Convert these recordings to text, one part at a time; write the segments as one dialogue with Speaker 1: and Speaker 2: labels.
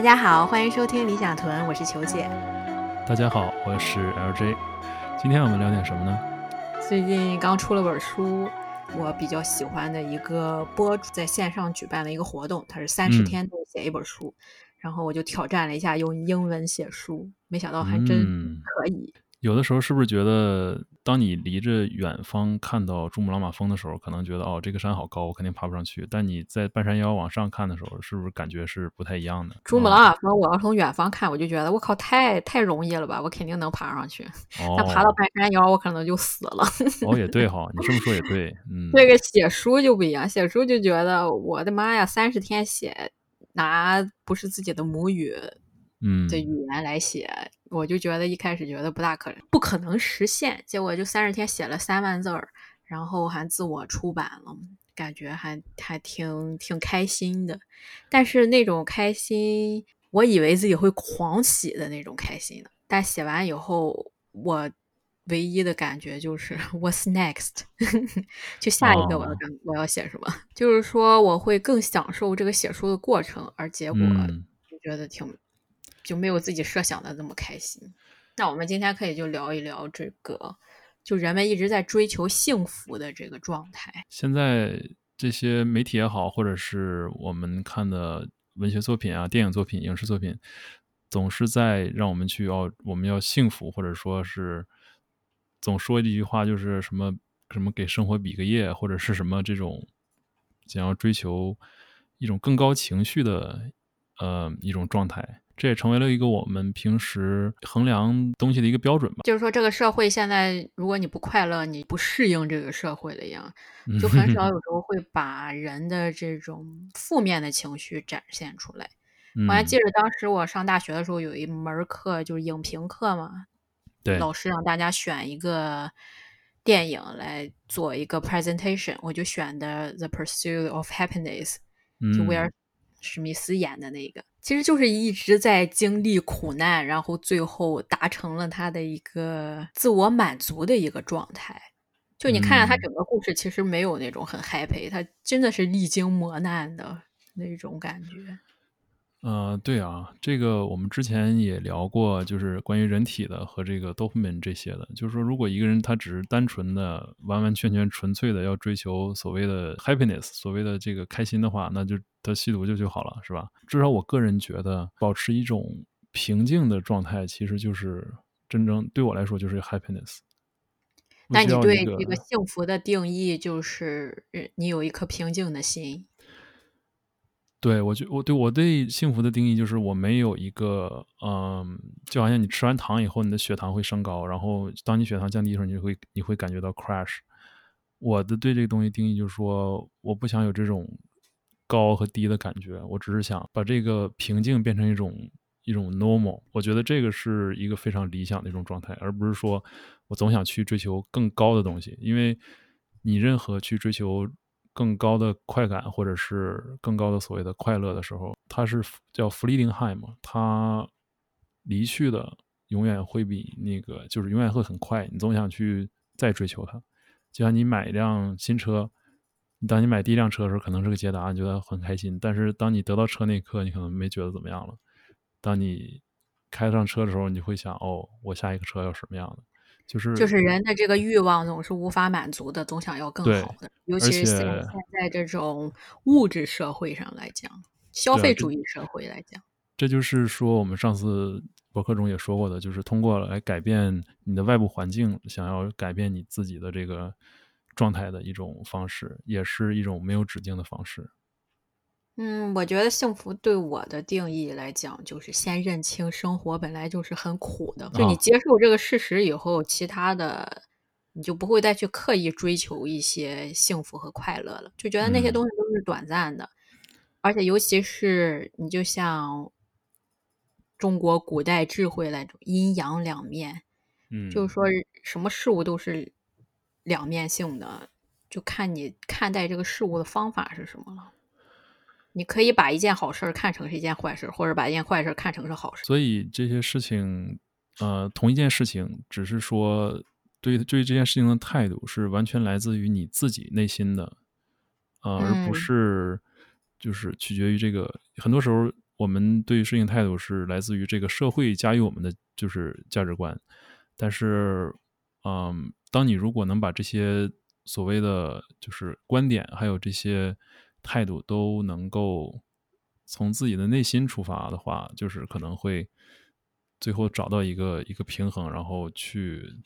Speaker 1: 大家好，欢迎收听理想屯，我是球姐。
Speaker 2: 大家好，我是 LJ。今天我们聊点什么呢？
Speaker 1: 最近刚出了本书，我比较喜欢的一个博主在线上举办了一个活动，他是三十天内写一本书，然后我就挑战了一下用英文写书，没想到还真可以。
Speaker 2: 有的时候是不是觉得，当你离着远方看到珠穆朗玛峰的时候，可能觉得哦，这个山好高，我肯定爬不上去。但你在半山腰往上看的时候，是不是感觉是不太一样的？
Speaker 1: 珠穆朗玛峰，我要从远方看，我就觉得我靠，太太容易了吧，我肯定能爬上去。但爬到半山腰，我可能就死了。
Speaker 2: 哦，也对哈，你这么说也对。嗯，
Speaker 1: 这个写书就不一样，写书就觉得我的妈呀，三十天写，拿不是自己的母语。
Speaker 2: 嗯，
Speaker 1: 的语言来写，我就觉得一开始觉得不大可能，不可能实现。结果就三十天写了三万字儿，然后还自我出版了，感觉还还挺挺开心的。但是那种开心，我以为自己会狂喜的那种开心的。但写完以后，我唯一的感觉就是 What's next？就下一个我要干我要写什么？就是说我会更享受这个写书的过程，而结果就觉得挺。就没有自己设想的那么开心。那我们今天可以就聊一聊这个，就人们一直在追求幸福的这个状态。
Speaker 2: 现在这些媒体也好，或者是我们看的文学作品啊、电影作品、影视作品，总是在让我们去要我们要幸福，或者说是总说一句话，就是什么什么给生活比个耶，或者是什么这种想要追求一种更高情绪的呃一种状态。这也成为了一个我们平时衡量东西的一个标准吧。
Speaker 1: 就是说，这个社会现在，如果你不快乐，你不适应这个社会的样，就很少 有时候会把人的这种负面的情绪展现出来。我还记得当时我上大学的时候，有一门课就是影评课嘛，
Speaker 2: 对，
Speaker 1: 老师让大家选一个电影来做一个 presentation，我就选的《The Pursuit of Happiness》，就威尔史密斯演的那个。其实就是一直在经历苦难，然后最后达成了他的一个自我满足的一个状态。就你看看他整个故事，其实没有那种很 happy，他真的是历经磨难的那种感觉。
Speaker 2: 呃，对啊，这个我们之前也聊过，就是关于人体的和这个 dopamine 这些的。就是说，如果一个人他只是单纯的、完完全全、纯粹的要追求所谓的 happiness，所谓的这个开心的话，那就他吸毒就就好了，是吧？至少我个人觉得，保持一种平静的状态，其实就是真正对我来说就是 happiness。
Speaker 1: 那你对这个幸福的定义就是，你有一颗平静的心。
Speaker 2: 对，我觉我对我对幸福的定义就是我没有一个，嗯，就好像你吃完糖以后，你的血糖会升高，然后当你血糖降低的时候，你就会你会感觉到 crash。我的对这个东西定义就是说，我不想有这种高和低的感觉，我只是想把这个平静变成一种一种 normal。我觉得这个是一个非常理想的一种状态，而不是说我总想去追求更高的东西，因为你任何去追求。更高的快感，或者是更高的所谓的快乐的时候，它是叫 fleeting high 嘛？它离去的永远会比那个就是永远会很快，你总想去再追求它。就像你买一辆新车，当你买第一辆车的时候，可能是个捷达，你觉得很开心。但是当你得到车那一刻，你可能没觉得怎么样了。当你开上车的时候，你会想：哦，我下一个车要什么样的？就是
Speaker 1: 就是人的这个欲望总是无法满足的，总想要更好的，尤其是现在这种物质社会上来讲，消费主义社会来讲，
Speaker 2: 这就是说我们上次博客中也说过的，就是通过来改变你的外部环境，想要改变你自己的这个状态的一种方式，也是一种没有止境的方式。
Speaker 1: 嗯，我觉得幸福对我的定义来讲，就是先认清生活本来就是很苦的。就你接受这个事实以后，其他的你就不会再去刻意追求一些幸福和快乐了，就觉得那些东西都是短暂的。而且，尤其是你就像中国古代智慧那种阴阳两面，
Speaker 2: 嗯，
Speaker 1: 就是说什么事物都是两面性的，就看你看待这个事物的方法是什么了。你可以把一件好事看成是一件坏事，或者把一件坏事看成是好事。
Speaker 2: 所以这些事情，呃，同一件事情，只是说对对这件事情的态度是完全来自于你自己内心的，呃，而不是就是取决于这个。很多时候我们对于事情态度是来自于这个社会加于我们的就是价值观，但是，嗯，当你如果能把这些所谓的就是观点，还有这些态度都能够从自己的内心出发的话，就是可能会最后找到一个一个平衡，然后去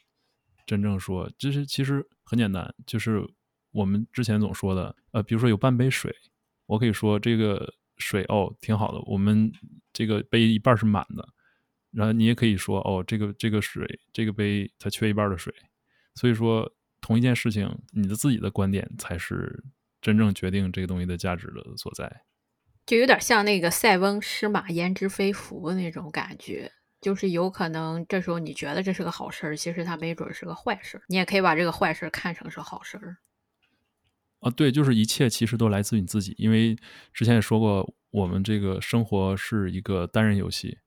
Speaker 2: 真正说，就是其实很简单，就是我们之前总说的，呃，比如说有半杯水，我可以说这个。水哦，挺好的。我们这个杯一半是满的，然后你也可以说哦，这个这个水，这个杯它缺一半的水。所以说，同一件事情，你的自己的观点才是真正决定这个东西的价值的所在。
Speaker 1: 就有点像那个塞翁失马焉知非福的那种感觉，就是有可能这时候你觉得这是个好事儿，其实它没准是个坏事儿。你也可以把这个坏事儿看成是好事儿。
Speaker 2: 啊，对，就是一切其实都来自于你自己，因为之前也说过，我们这个生活是一个单人游戏，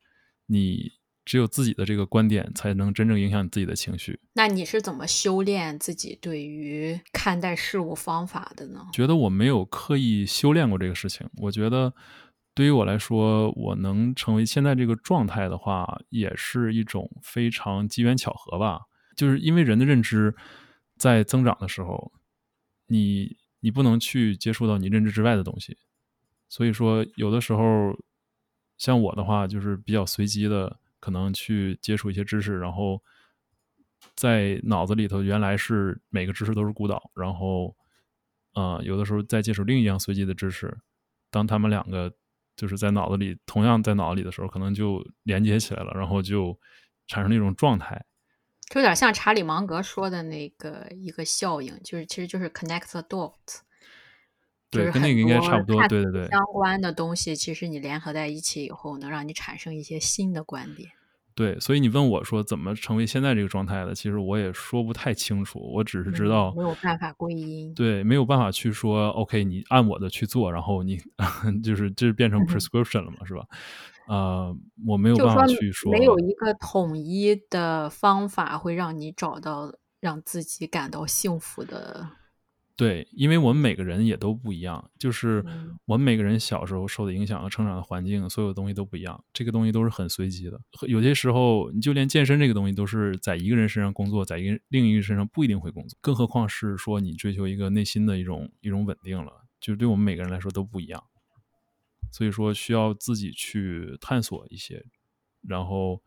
Speaker 2: 你只有自己的这个观点，才能真正影响你自己的情绪。
Speaker 1: 那你是怎么修炼自己对于看待事物方法的呢？
Speaker 2: 觉得我没有刻意修炼过这个事情。我觉得对于我来说，我能成为现在这个状态的话，也是一种非常机缘巧合吧。就是因为人的认知在增长的时候，你。你不能去接触到你认知之外的东西，所以说有的时候，像我的话就是比较随机的，可能去接触一些知识，然后在脑子里头原来是每个知识都是孤岛，然后，呃，有的时候再接触另一样随机的知识，当他们两个就是在脑子里同样在脑子里的时候，可能就连接起来了，然后就产生那种状态。
Speaker 1: 就有点像查理芒格说的那个一个效应，就是其实就是 connect the dots，
Speaker 2: 对，跟那个应该差不多，对对对，
Speaker 1: 相关的东西其实你联合在一起以后，能让你产生一些新的观点。
Speaker 2: 对，所以你问我说怎么成为现在这个状态的，其实我也说不太清楚，我只是知道
Speaker 1: 没有办法归因，
Speaker 2: 对，没有办法去说 OK，你按我的去做，然后你 就是这变成 prescription 了嘛，是吧？呃，我没有办法去
Speaker 1: 说，没有一个统一的方法会让你找到让自己感到幸福的。
Speaker 2: 对，因为我们每个人也都不一样，就是我们每个人小时候受的影响和成长的环境，所有东西都不一样，这个东西都是很随机的。有些时候，你就连健身这个东西都是在一个人身上工作，在一个另一个身上不一定会工作，更何况是说你追求一个内心的一种一种稳定了，就是对我们每个人来说都不一样。所以说，需要自己去探索一些，然后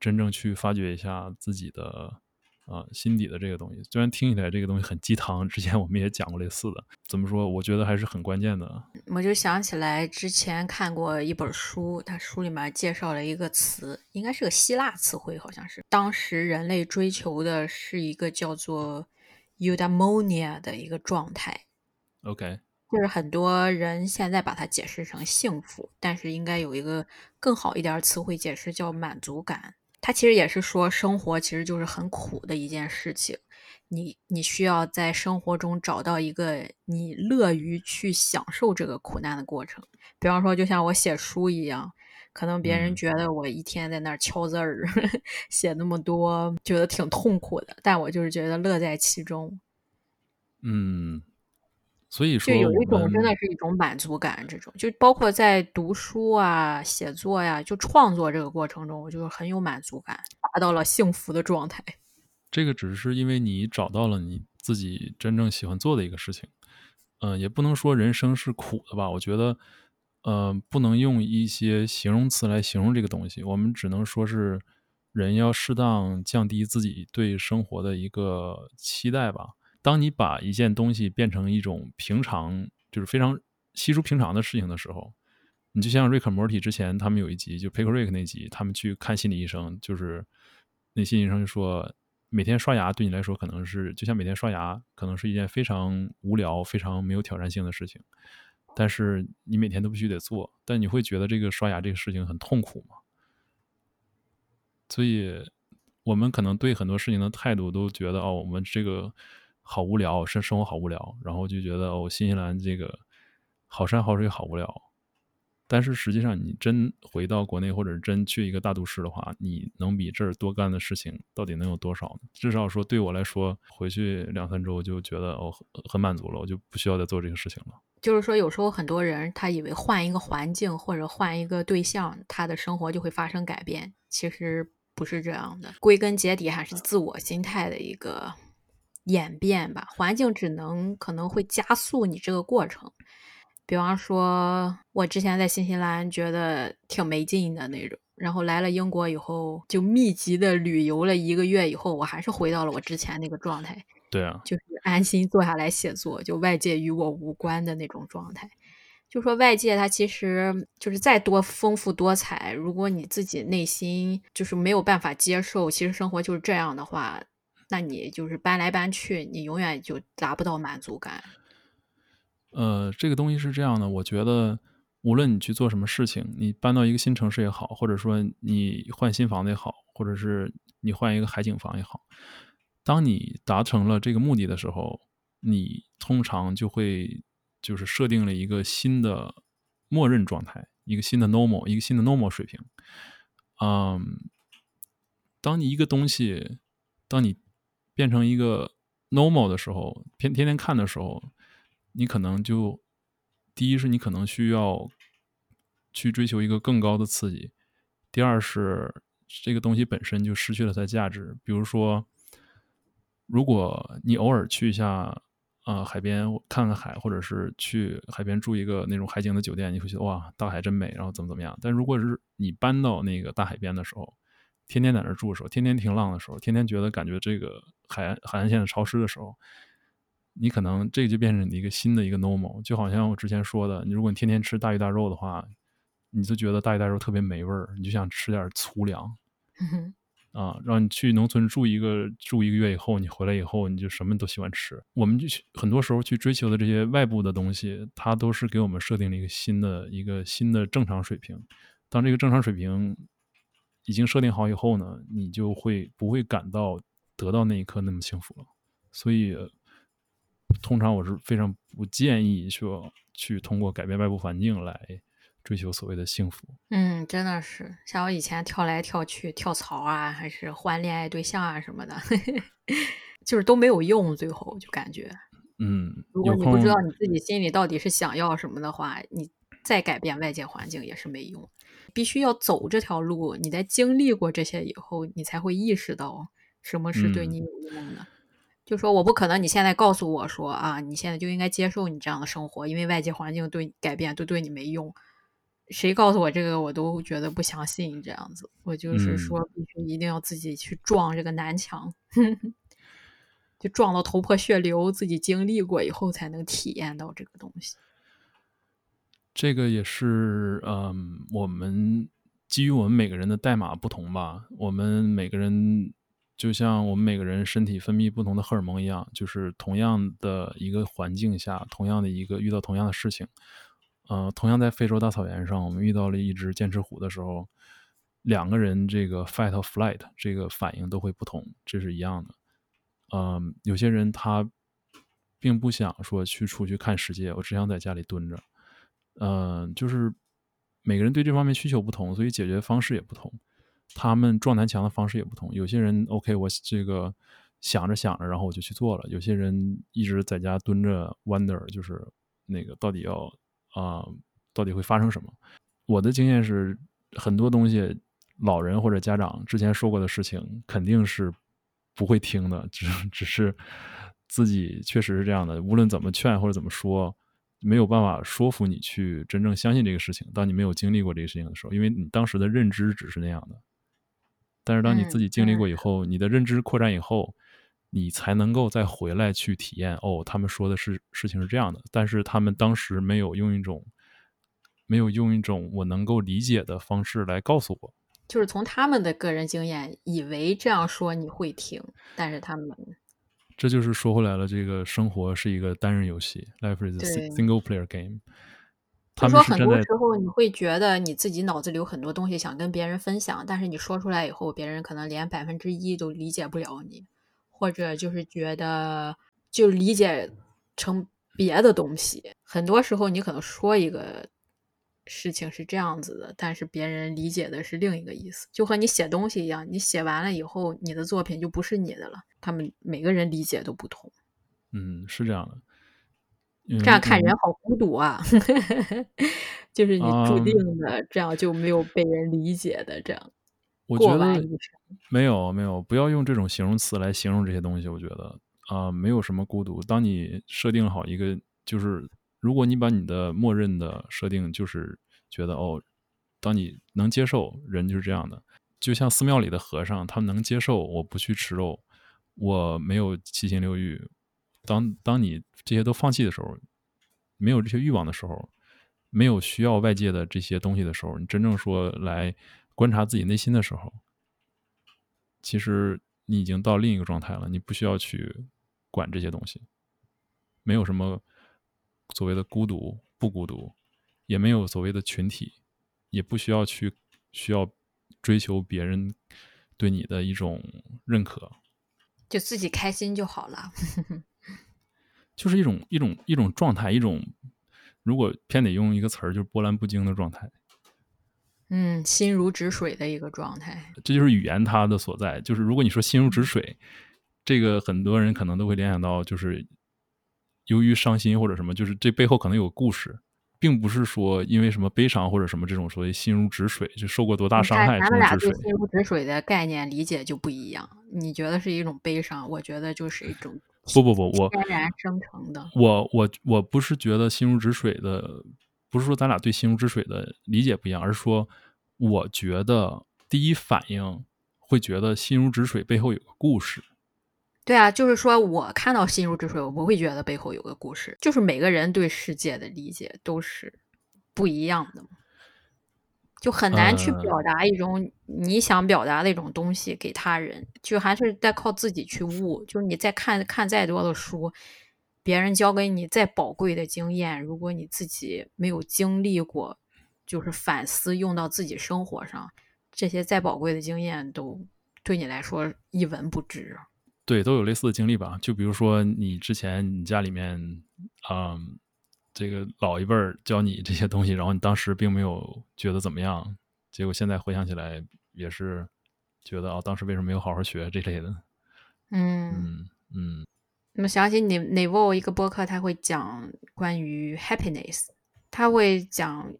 Speaker 2: 真正去发掘一下自己的啊心底的这个东西。虽然听起来这个东西很鸡汤，之前我们也讲过类似的。怎么说？我觉得还是很关键的。
Speaker 1: 我就想起来之前看过一本书，它书里面介绍了一个词，应该是个希腊词汇，好像是当时人类追求的是一个叫做 eudaimonia 的一个状态。
Speaker 2: OK。
Speaker 1: 就是很多人现在把它解释成幸福，但是应该有一个更好一点词汇解释，叫满足感。它其实也是说生活其实就是很苦的一件事情，你你需要在生活中找到一个你乐于去享受这个苦难的过程。比方说，就像我写书一样，可能别人觉得我一天在那儿敲字儿，写那么多，觉得挺痛苦的，但我就是觉得乐在其中。
Speaker 2: 嗯。所以说，
Speaker 1: 就有一种真的是一种满足感，这种就包括在读书啊、写作呀、就创作这个过程中，我就很有满足感，达到了幸福的状态。
Speaker 2: 这个只是因为你找到了你自己真正喜欢做的一个事情，嗯，也不能说人生是苦的吧？我觉得，嗯，不能用一些形容词来形容这个东西，我们只能说是人要适当降低自己对生活的一个期待吧。当你把一件东西变成一种平常，就是非常稀疏平常的事情的时候，你就像瑞克·莫蒂之前他们有一集，就佩克瑞克那集，他们去看心理医生，就是那心理医生就说，每天刷牙对你来说可能是就像每天刷牙，可能是一件非常无聊、非常没有挑战性的事情，但是你每天都必须得做，但你会觉得这个刷牙这个事情很痛苦吗？所以，我们可能对很多事情的态度都觉得，哦，我们这个。好无聊，生生活好无聊，然后就觉得哦，新西兰这个好山好水好无聊。但是实际上，你真回到国内，或者真去一个大都市的话，你能比这儿多干的事情到底能有多少呢？至少说对我来说，回去两三周就觉得哦很满足了，我就不需要再做这个事情了。
Speaker 1: 就是说，有时候很多人他以为换一个环境或者换一个对象，他的生活就会发生改变，其实不是这样的。归根结底还是自我心态的一个演变吧。环境只能可能会加速你这个过程。比方说，我之前在新西兰觉得挺没劲的那种，然后来了英国以后，就密集的旅游了一个月以后，我还是回到了我之前那个状态。
Speaker 2: 对啊，
Speaker 1: 就是安心坐下来写作，就外界与我无关的那种状态。就说外界它其实就是再多丰富多彩，如果你自己内心就是没有办法接受，其实生活就是这样的话，那你就是搬来搬去，你永远就达不到满足感。
Speaker 2: 呃，这个东西是这样的，我觉得无论你去做什么事情，你搬到一个新城市也好，或者说你换新房子也好，或者是你换一个海景房也好。当你达成了这个目的的时候，你通常就会就是设定了一个新的默认状态，一个新的 normal，一个新的 normal 水平。嗯，当你一个东西，当你变成一个 normal 的时候，天天天看的时候，你可能就第一是你可能需要去追求一个更高的刺激，第二是这个东西本身就失去了它的价值，比如说。如果你偶尔去一下，呃，海边看看海，或者是去海边住一个那种海景的酒店，你会觉得哇，大海真美，然后怎么怎么样。但如果是你搬到那个大海边的时候，天天在那住的时候，天天听浪的时候，天天觉得感觉这个海岸海岸线的潮湿的时候，你可能这就变成你一个新的一个 normal。就好像我之前说的，你如果你天天吃大鱼大肉的话，你就觉得大鱼大肉特别没味儿，你就想吃点粗粮。啊，让你去农村住一个住一个月以后，你回来以后，你就什么都喜欢吃。我们就很多时候去追求的这些外部的东西，它都是给我们设定了一个新的一个新的正常水平。当这个正常水平已经设定好以后呢，你就会不会感到得到那一刻那么幸福了。所以，通常我是非常不建议说去通过改变外部环境来。追求所谓的幸福，
Speaker 1: 嗯，真的是像我以前跳来跳去跳槽啊，还是换恋爱对象啊什么的，就是都没有用，最后就感觉，
Speaker 2: 嗯，
Speaker 1: 如果你不知道你自己心里到底是想要什么的话，你再改变外界环境也是没用，必须要走这条路，你在经历过这些以后，你才会意识到什么是对你有用的。就说我不可能，你现在告诉我说啊，你现在就应该接受你这样的生活，因为外界环境对改变都对你没用。谁告诉我这个，我都觉得不相信。这样子，我就是说，必须一定要自己去撞这个南墙，就撞到头破血流，自己经历过以后，才能体验到这个东西。
Speaker 2: 这个也是，嗯，我们基于我们每个人的代码不同吧，我们每个人就像我们每个人身体分泌不同的荷尔蒙一样，就是同样的一个环境下，同样的一个遇到同样的事情。呃，同样在非洲大草原上，我们遇到了一只剑齿虎的时候，两个人这个 fight or flight 这个反应都会不同，这是一样的。嗯，有些人他并不想说去出去看世界，我只想在家里蹲着。嗯，就是每个人对这方面需求不同，所以解决方式也不同，他们撞南墙的方式也不同。有些人 OK，我这个想着想着，然后我就去做了；有些人一直在家蹲着 wonder，就是那个到底要。啊，到底会发生什么？我的经验是，很多东西，老人或者家长之前说过的事情，肯定是不会听的。只只是自己确实是这样的，无论怎么劝或者怎么说，没有办法说服你去真正相信这个事情。当你没有经历过这个事情的时候，因为你当时的认知只是那样的。但是当你自己经历过以后，你的认知扩展以后。你才能够再回来去体验哦，他们说的是事情是这样的，但是他们当时没有用一种，没有用一种我能够理解的方式来告诉我，
Speaker 1: 就是从他们的个人经验，以为这样说你会听，但是他们，
Speaker 2: 这就是说回来了，这个生活是一个单人游戏，life is a single player game。
Speaker 1: 他说很多时候你会觉得你自己脑子里有很多东西想跟别人分享，但是你说出来以后，别人可能连百分之一都理解不了你。或者就是觉得就理解成别的东西，很多时候你可能说一个事情是这样子的，但是别人理解的是另一个意思，就和你写东西一样，你写完了以后，你的作品就不是你的了。他们每个人理解都不同。
Speaker 2: 嗯，是这样的。
Speaker 1: 这样看人好孤独啊，就是你注定的，这样就没有被人理解的这样。
Speaker 2: 我觉得没有没有，不要用这种形容词来形容这些东西。我觉得啊，没有什么孤独。当你设定好一个，就是如果你把你的默认的设定就是觉得哦，当你能接受人就是这样的，就像寺庙里的和尚，他们能接受我不去吃肉，我没有七情六欲。当当你这些都放弃的时候，没有这些欲望的时候，没有需要外界的这些东西的时候，你真正说来观察自己内心的时候，其实你已经到另一个状态了。你不需要去管这些东西，没有什么所谓的孤独不孤独，也没有所谓的群体，也不需要去需要追求别人对你的一种认可，
Speaker 1: 就自己开心就好了。
Speaker 2: 就是一种一种一种状态，一种如果偏得用一个词儿，就是波澜不惊的状态。
Speaker 1: 嗯，心如止水的一个状态。
Speaker 2: 这就是语言它的所在。就是如果你说心如止水，这个很多人可能都会联想到，就是由于伤心或者什么，就是这背后可能有故事，并不是说因为什么悲伤或者什么这种所谓心如止水，就受过多大伤害。
Speaker 1: 咱们俩对心如止水的概念理解就不一样。你觉得是一种悲伤，我觉得就是一种。
Speaker 2: 不不不，我
Speaker 1: 天然生成的。
Speaker 2: 我我我不是觉得心如止水的，不是说咱俩对心如止水的理解不一样，而是说，我觉得第一反应会觉得心如止水背后有个故事。
Speaker 1: 对啊，就是说我看到心如止水，我不会觉得背后有个故事。就是每个人对世界的理解都是不一样的。就很难去表达一种你想表达的一种东西给他人，就还是在靠自己去悟。就是你再看看再多的书，别人教给你再宝贵的经验，如果你自己没有经历过，就是反思用到自己生活上，这些再宝贵的经验都对你来说一文不值。
Speaker 2: 对，都有类似的经历吧？就比如说你之前你家里面，嗯。这个老一辈儿教你这些东西，然后你当时并没有觉得怎么样，结果现在回想起来也是觉得啊，当时为什么没有好好学这类的？嗯嗯嗯。
Speaker 1: 那么想起你 Naval 一个播客，他会讲关于 happiness，他会讲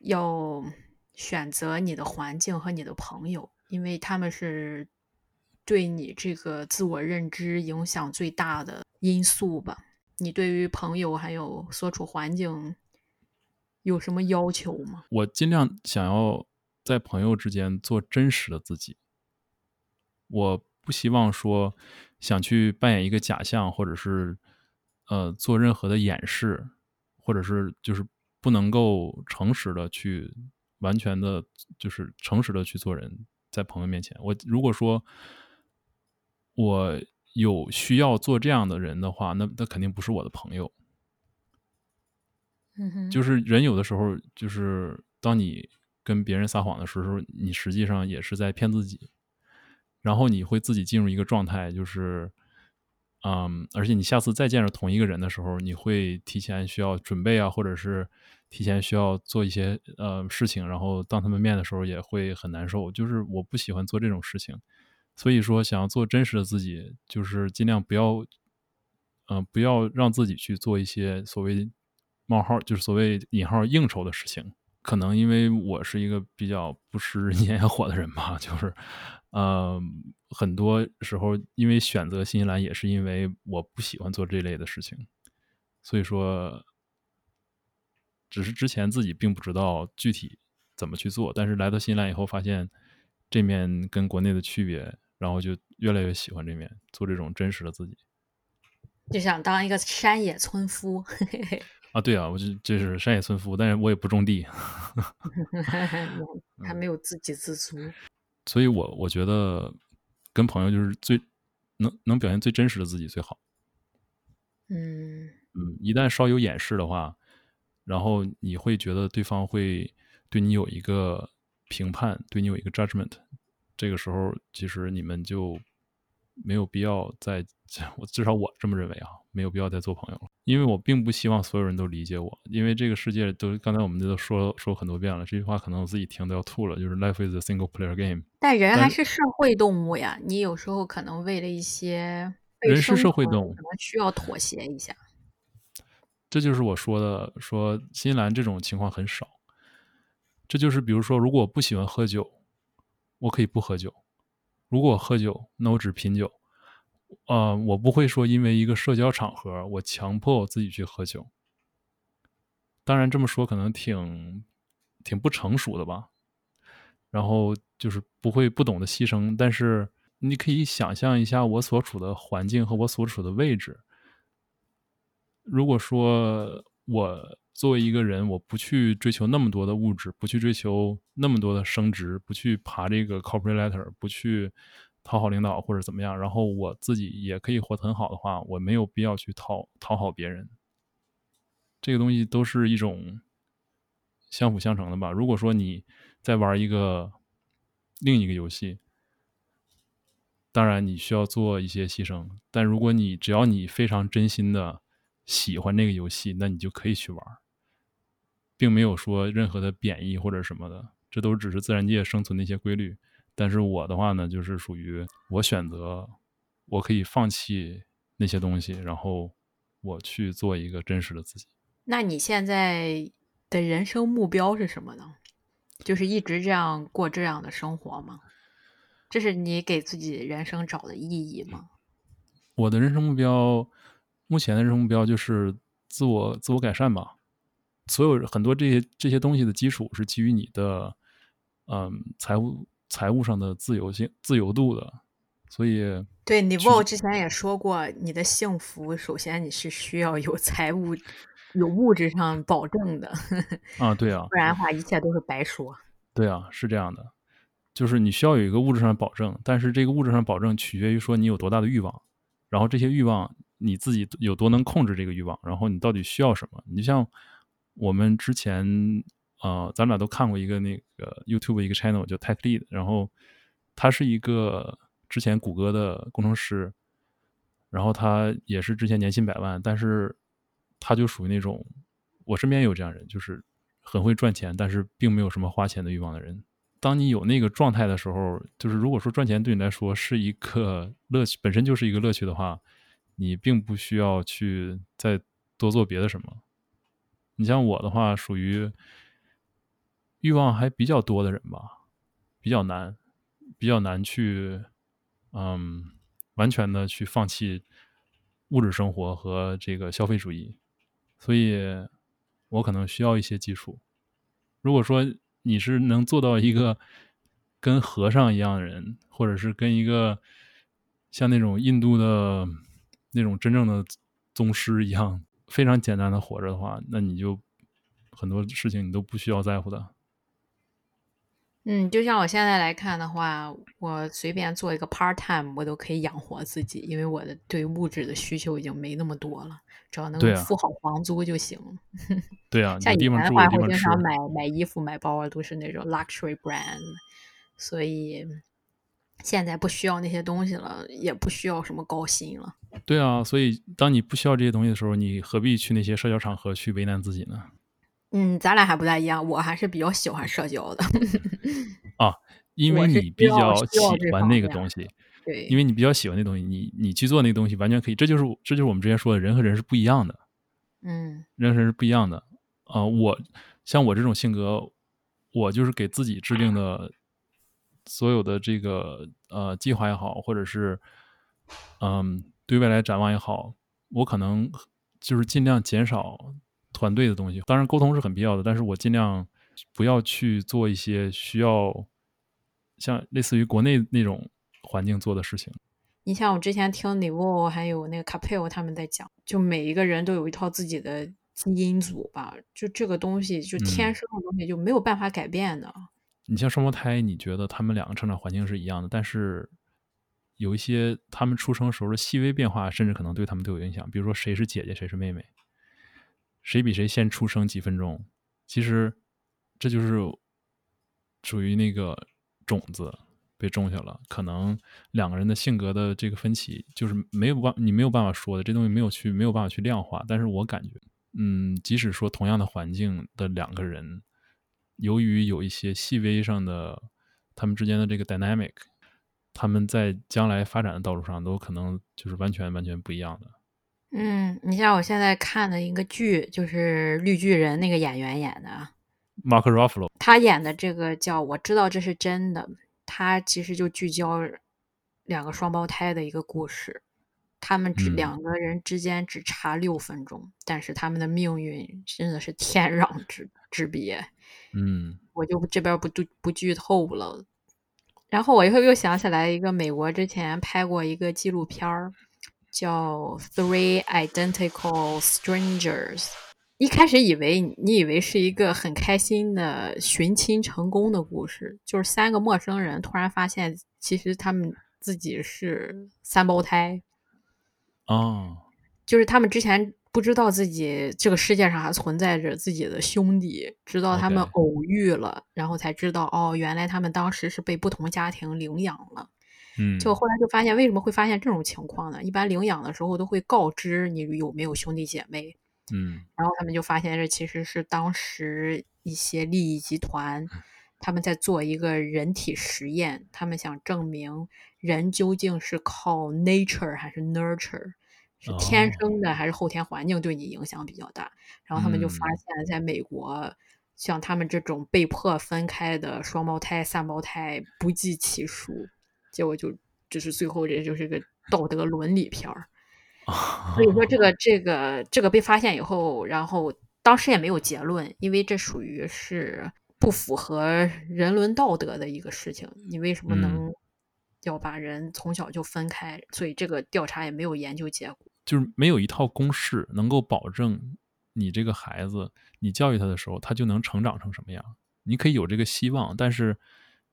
Speaker 1: 要选择你的环境和你的朋友，因为他们是对你这个自我认知影响最大的因素吧。你对于朋友还有所处环境有什么要求吗？
Speaker 2: 我尽量想要在朋友之间做真实的自己。我不希望说想去扮演一个假象，或者是呃做任何的掩饰，或者是就是不能够诚实的去完全的，就是诚实的去做人，在朋友面前。我如果说我。有需要做这样的人的话，那那肯定不是我的朋友。就是人有的时候，就是当你跟别人撒谎的时候，你实际上也是在骗自己。然后你会自己进入一个状态，就是，嗯，而且你下次再见着同一个人的时候，你会提前需要准备啊，或者是提前需要做一些呃事情，然后当他们面的时候也会很难受。就是我不喜欢做这种事情。所以说，想要做真实的自己，就是尽量不要，嗯，不要让自己去做一些所谓冒号，就是所谓引号应酬的事情。可能因为我是一个比较不食人间烟火的人吧，就是，呃，很多时候因为选择新西兰，也是因为我不喜欢做这类的事情。所以说，只是之前自己并不知道具体怎么去做，但是来到新西兰以后，发现这面跟国内的区别。然后就越来越喜欢这面，做这种真实的自己，
Speaker 1: 就想当一个山野村夫。
Speaker 2: 啊，对啊，我就就是山野村夫，但是我也不种地，
Speaker 1: 还没有自给自足。
Speaker 2: 所以我我觉得跟朋友就是最能能表现最真实的自己最好。
Speaker 1: 嗯
Speaker 2: 嗯，一旦稍有掩饰的话，然后你会觉得对方会对你有一个评判，对你有一个 judgment。这个时候，其实你们就没有必要再，我至少我这么认为啊，没有必要再做朋友了。因为我并不希望所有人都理解我，因为这个世界都刚才我们都说说很多遍了，这句话可能我自己听都要吐了，就是 life is a single player game。
Speaker 1: 但人还是社会动物呀，你有时候可能为了一些
Speaker 2: 人是社会动物，
Speaker 1: 可能需要妥协一下。
Speaker 2: 这就是我说的，说新西兰这种情况很少。这就是比如说，如果我不喜欢喝酒，我可以不喝酒；如果我喝酒，那我只品酒。呃，我不会说因为一个社交场合，我强迫我自己去喝酒。当然这么说可能挺挺不成熟的吧。然后就是不会不懂得牺牲，但是你可以想象一下我所处的环境和我所处的位置。如果说我作为一个人，我不去追求那么多的物质，不去追求那么多的升职，不去爬这个 corporate ladder，不去讨好领导或者怎么样，然后我自己也可以活得很好的话，我没有必要去讨讨好别人。这个东西都是一种相辅相成的吧。如果说你在玩一个另一个游戏，当然你需要做一些牺牲，但如果你只要你非常真心的喜欢那个游戏，那你就可以去玩，并没有说任何的贬义或者什么的，这都只是自然界生存的一些规律。但是我的话呢，就是属于我选择，我可以放弃那些东西，然后我去做一个真实的自己。
Speaker 1: 那你现在的人生目标是什么呢？就是一直这样过这样的生活吗？这是你给自己人生找的意义吗？
Speaker 2: 我的人生目标，目前的人生目标就是自我自我改善吧。所有很多这些这些东西的基础是基于你的，嗯，财务财务上的自由性自由度的。所以，
Speaker 1: 对你沃之前也说过，你的幸福首先你是需要有财务。有物质上保证的
Speaker 2: 啊，对啊，
Speaker 1: 不然的话一切都是白说。
Speaker 2: 对啊，是这样的，就是你需要有一个物质上的保证，但是这个物质上保证取决于说你有多大的欲望，然后这些欲望你自己有多能控制这个欲望，然后你到底需要什么？你就像我们之前呃，咱们俩都看过一个那个 YouTube 一个 channel 叫 Tech Lead，然后他是一个之前谷歌的工程师，然后他也是之前年薪百万，但是。他就属于那种，我身边有这样人，就是很会赚钱，但是并没有什么花钱的欲望的人。当你有那个状态的时候，就是如果说赚钱对你来说是一个乐趣，本身就是一个乐趣的话，你并不需要去再多做别的什么。你像我的话，属于欲望还比较多的人吧，比较难，比较难去，嗯，完全的去放弃物质生活和这个消费主义。所以，我可能需要一些基础。如果说你是能做到一个跟和尚一样的人，或者是跟一个像那种印度的那种真正的宗师一样，非常简单的活着的话，那你就很多事情你都不需要在乎的。
Speaker 1: 嗯，就像我现在来看的话，我随便做一个 part time，我都可以养活自己，因为我的对物质的需求已经没那么多了，只要能付好房租就行。
Speaker 2: 对啊，
Speaker 1: 像以前的话，会经常买买衣服、买包啊，都是那种 luxury brand，所以现在不需要那些东西了，也不需要什么高薪了。
Speaker 2: 对啊，所以当你不需要这些东西的时候，你何必去那些社交场合去为难自己呢？
Speaker 1: 嗯，咱俩还不太一样，我还是比较喜欢社交的。
Speaker 2: 啊，因为你比较喜欢那个东西，
Speaker 1: 对，
Speaker 2: 因为你比较喜欢那东西，你你去做那个东西完全可以。这就是这就是我们之前说的人和人是不一样的。
Speaker 1: 嗯，
Speaker 2: 人和人是不一样的。啊，我像我这种性格，我就是给自己制定的所有的这个呃计划也好，或者是嗯对未来展望也好，我可能就是尽量减少。团队的东西，当然沟通是很必要的，但是我尽量不要去做一些需要像类似于国内那种环境做的事情。
Speaker 1: 你像我之前听 Nivo 还有那个 Capel 他们在讲，就每一个人都有一套自己的基因组吧，就这个东西就天生的东西就没有办法改变的。
Speaker 2: 你像双胞胎，你觉得他们两个成长环境是一样的，但是有一些他们出生时候的细微变化，甚至可能对他们都有影响。比如说谁是姐姐，谁是妹妹。谁比谁先出生几分钟？其实这就是属于那个种子被种下了。可能两个人的性格的这个分歧，就是没有办你没有办法说的，这东西没有去没有办法去量化。但是我感觉，嗯，即使说同样的环境的两个人，由于有一些细微上的他们之间的这个 dynamic，他们在将来发展的道路上都可能就是完全完全不一样的。
Speaker 1: 嗯，你像我现在看的一个剧，就是《绿巨人》那个演员演的
Speaker 2: ，Mark Ruffalo，
Speaker 1: 他演的这个叫《我知道这是真的》，他其实就聚焦两个双胞胎的一个故事，他们只两个人之间只差六分钟，但是他们的命运真的是天壤之之别。
Speaker 2: 嗯，
Speaker 1: 我就这边不不不剧透了。然后我又又想起来一个美国之前拍过一个纪录片儿，叫《Three Identical Strangers》。一开始以为你以为是一个很开心的寻亲成功的故事，就是三个陌生人突然发现，其实他们自己是三胞胎。
Speaker 2: 哦，
Speaker 1: 就是他们之前。不知道自己这个世界上还存在着自己的兄弟，直到他们偶遇了，然后才知道哦，原来他们当时是被不同家庭领养了。
Speaker 2: 嗯，
Speaker 1: 就后来就发现，为什么会发现这种情况呢？一般领养的时候都会告知你有没有兄弟姐妹。
Speaker 2: 嗯，
Speaker 1: 然后他们就发现这其实是当时一些利益集团他们在做一个人体实验，他们想证明人究竟是靠 nature 还是 nurture。是天生的还是后天环境对你影响比较大？然后他们就发现，在美国，像他们这种被迫分开的双胞胎、三胞胎不计其数。结果就就是最后这就是个道德伦理片儿。所以说，这个这个这个被发现以后，然后当时也没有结论，因为这属于是不符合人伦道德的一个事情。你为什么能？要把人从小就分开，所以这个调查也没有研究结果，
Speaker 2: 就是没有一套公式能够保证你这个孩子，你教育他的时候，他就能成长成什么样。你可以有这个希望，但是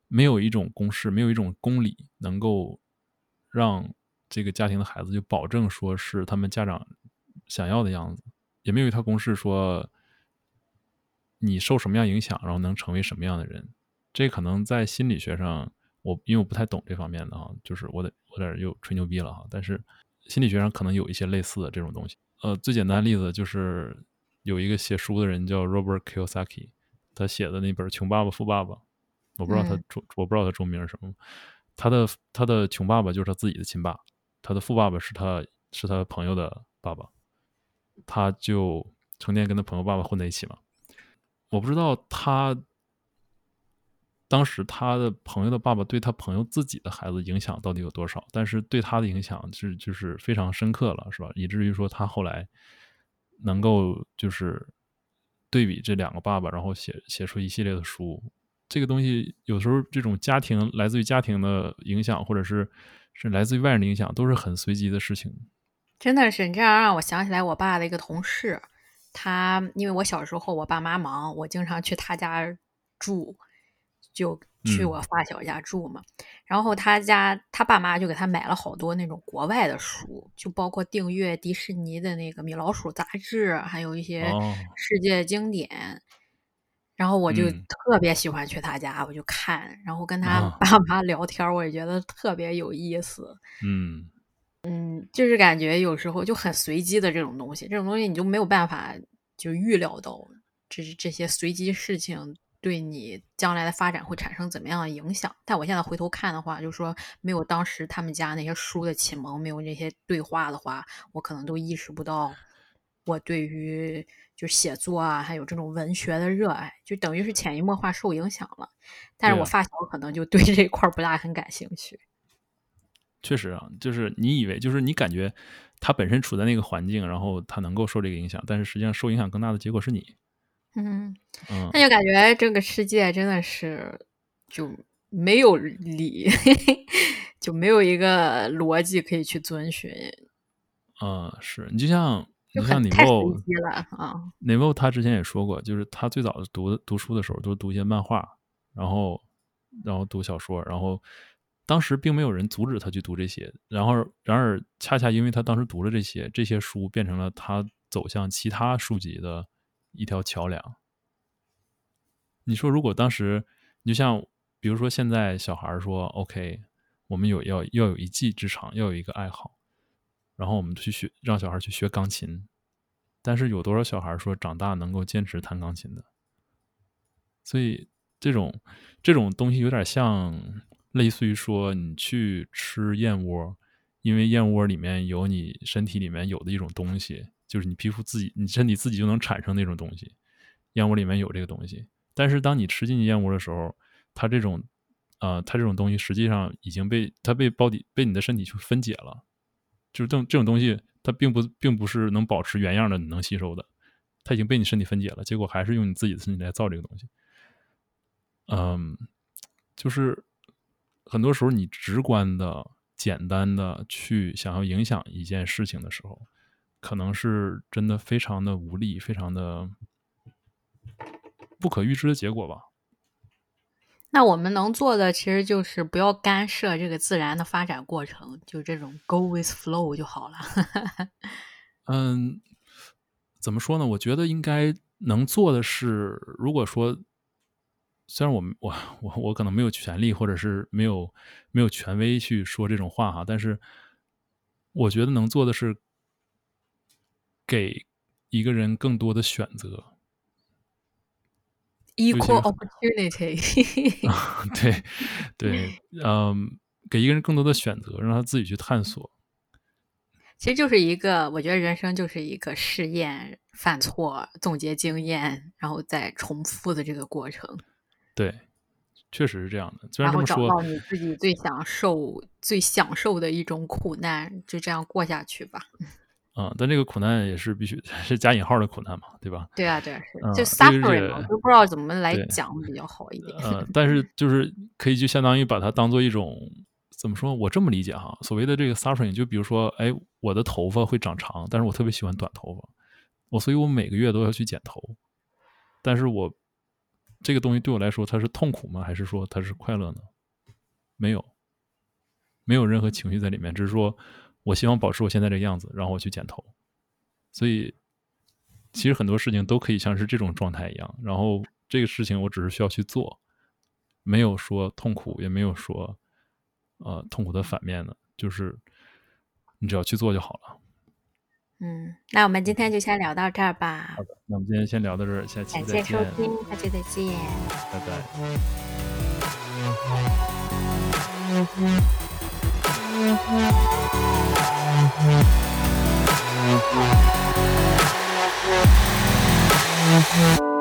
Speaker 2: 没有一种公式，没有一种公理能够让这个家庭的孩子就保证说是他们家长想要的样子，也没有一套公式说你受什么样影响，然后能成为什么样的人。这可能在心理学上。我因为我不太懂这方面的哈，就是我得我得又吹牛逼了哈。但是心理学上可能有一些类似的这种东西。呃，最简单的例子就是有一个写书的人叫 Robert Kiyosaki，他写的那本《穷爸爸富爸爸》，我不知道他中我不知道他中名是什么。他的他的穷爸爸就是他自己的亲爸，他的富爸爸是他是他朋友的爸爸，他就成天跟他朋友爸爸混在一起嘛。我不知道他。当时他的朋友的爸爸对他朋友自己的孩子影响到底有多少？但是对他的影响是就是非常深刻了，是吧？以至于说他后来能够就是对比这两个爸爸，然后写写出一系列的书。这个东西有时候这种家庭来自于家庭的影响，或者是是来自于外人的影响，都是很随机的事情。
Speaker 1: 真的是你这样让我想起来我爸的一个同事，他因为我小时候我爸妈忙，我经常去他家住。就去我发小家住嘛，然后他家他爸妈就给他买了好多那种国外的书，就包括订阅迪士尼的那个米老鼠杂志，还有一些世界经典。然后我就特别喜欢去他家，我就看，然后跟他爸妈聊天，我也觉得特别有意思。
Speaker 2: 嗯
Speaker 1: 嗯，就是感觉有时候就很随机的这种东西，这种东西你就没有办法就预料到，这是这些随机事情。对你将来的发展会产生怎么样的影响？但我现在回头看的话，就是说没有当时他们家那些书的启蒙，没有那些对话的话，我可能都意识不到我对于就写作啊，还有这种文学的热爱，就等于是潜移默化受影响了。但是我发小可能就对这块不大很感兴趣。
Speaker 2: 确实啊，就是你以为就是你感觉他本身处在那个环境，然后他能够受这个影响，但是实际上受影响更大的结果是你。
Speaker 1: 嗯，那就感觉这个世界真的是就没有理，就没有一个逻辑可以去遵循。
Speaker 2: 嗯，是你就像你像你
Speaker 1: 太随机了啊。
Speaker 2: e 他之前也说过，就是他最早读读书的时候都是读一些漫画，然后然后读小说，然后当时并没有人阻止他去读这些，然后然而恰恰因为他当时读了这些，这些书变成了他走向其他书籍的。一条桥梁。你说，如果当时，你就像，比如说，现在小孩说：“OK，我们有要要有一技之长，要有一个爱好，然后我们去学，让小孩去学钢琴。”但是有多少小孩说长大能够坚持弹钢琴的？所以，这种这种东西有点像，类似于说你去吃燕窝，因为燕窝里面有你身体里面有的一种东西，就是你皮肤自己、你身体自己就能产生那种东西。燕窝里面有这个东西，但是当你吃进去燕窝的时候，它这种，呃，它这种东西实际上已经被它被包底被你的身体去分解了，就是这种这种东西它并不并不是能保持原样的你能吸收的，它已经被你身体分解了，结果还是用你自己的身体来造这个东西。嗯，就是很多时候你直观的、简单的去想要影响一件事情的时候，可能是真的非常的无力，非常的。不可预知的结果吧。
Speaker 1: 那我们能做的其实就是不要干涉这个自然的发展过程，就这种 go with flow 就好了。
Speaker 2: 嗯，怎么说呢？我觉得应该能做的是，如果说虽然我们我我我可能没有权利，或者是没有没有权威去说这种话哈，但是我觉得能做的是给一个人更多的选择。
Speaker 1: Equal opportunity，
Speaker 2: 对 对，嗯，给一个人更多的选择，让他自己去探索。
Speaker 1: 其实就是一个，我觉得人生就是一个试验、犯错、总结经验，然后再重复的这个过程。
Speaker 2: 对，确实是这样的。然
Speaker 1: 后找到你自己最享受、最享受的一种苦难，就这样过下去吧。
Speaker 2: 嗯，但这个苦难也是必须 是加引号的苦难嘛，对吧？
Speaker 1: 对啊，对啊，是就 suffering，我都不知道怎么来讲比较好一点。
Speaker 2: 嗯，但是就是可以就相当于把它当做一种怎么说？我这么理解哈，所谓的这个 suffering，就比如说，哎，我的头发会长长，但是我特别喜欢短头发，我所以我每个月都要去剪头。但是我这个东西对我来说，它是痛苦吗？还是说它是快乐呢？没有，没有任何情绪在里面，只是说。我希望保持我现在这个样子，然后我去剪头。所以，其实很多事情都可以像是这种状态一样。然后，这个事情我只是需要去做，没有说痛苦，也没有说呃痛苦的反面的，就是你只要去做就好了。
Speaker 1: 嗯，那我们今天就先聊到这儿吧。
Speaker 2: 好的，那我们今天先聊到这儿，下期再见。
Speaker 1: 感谢收听，下期再见，
Speaker 2: 拜
Speaker 1: 拜。Mm-hmm.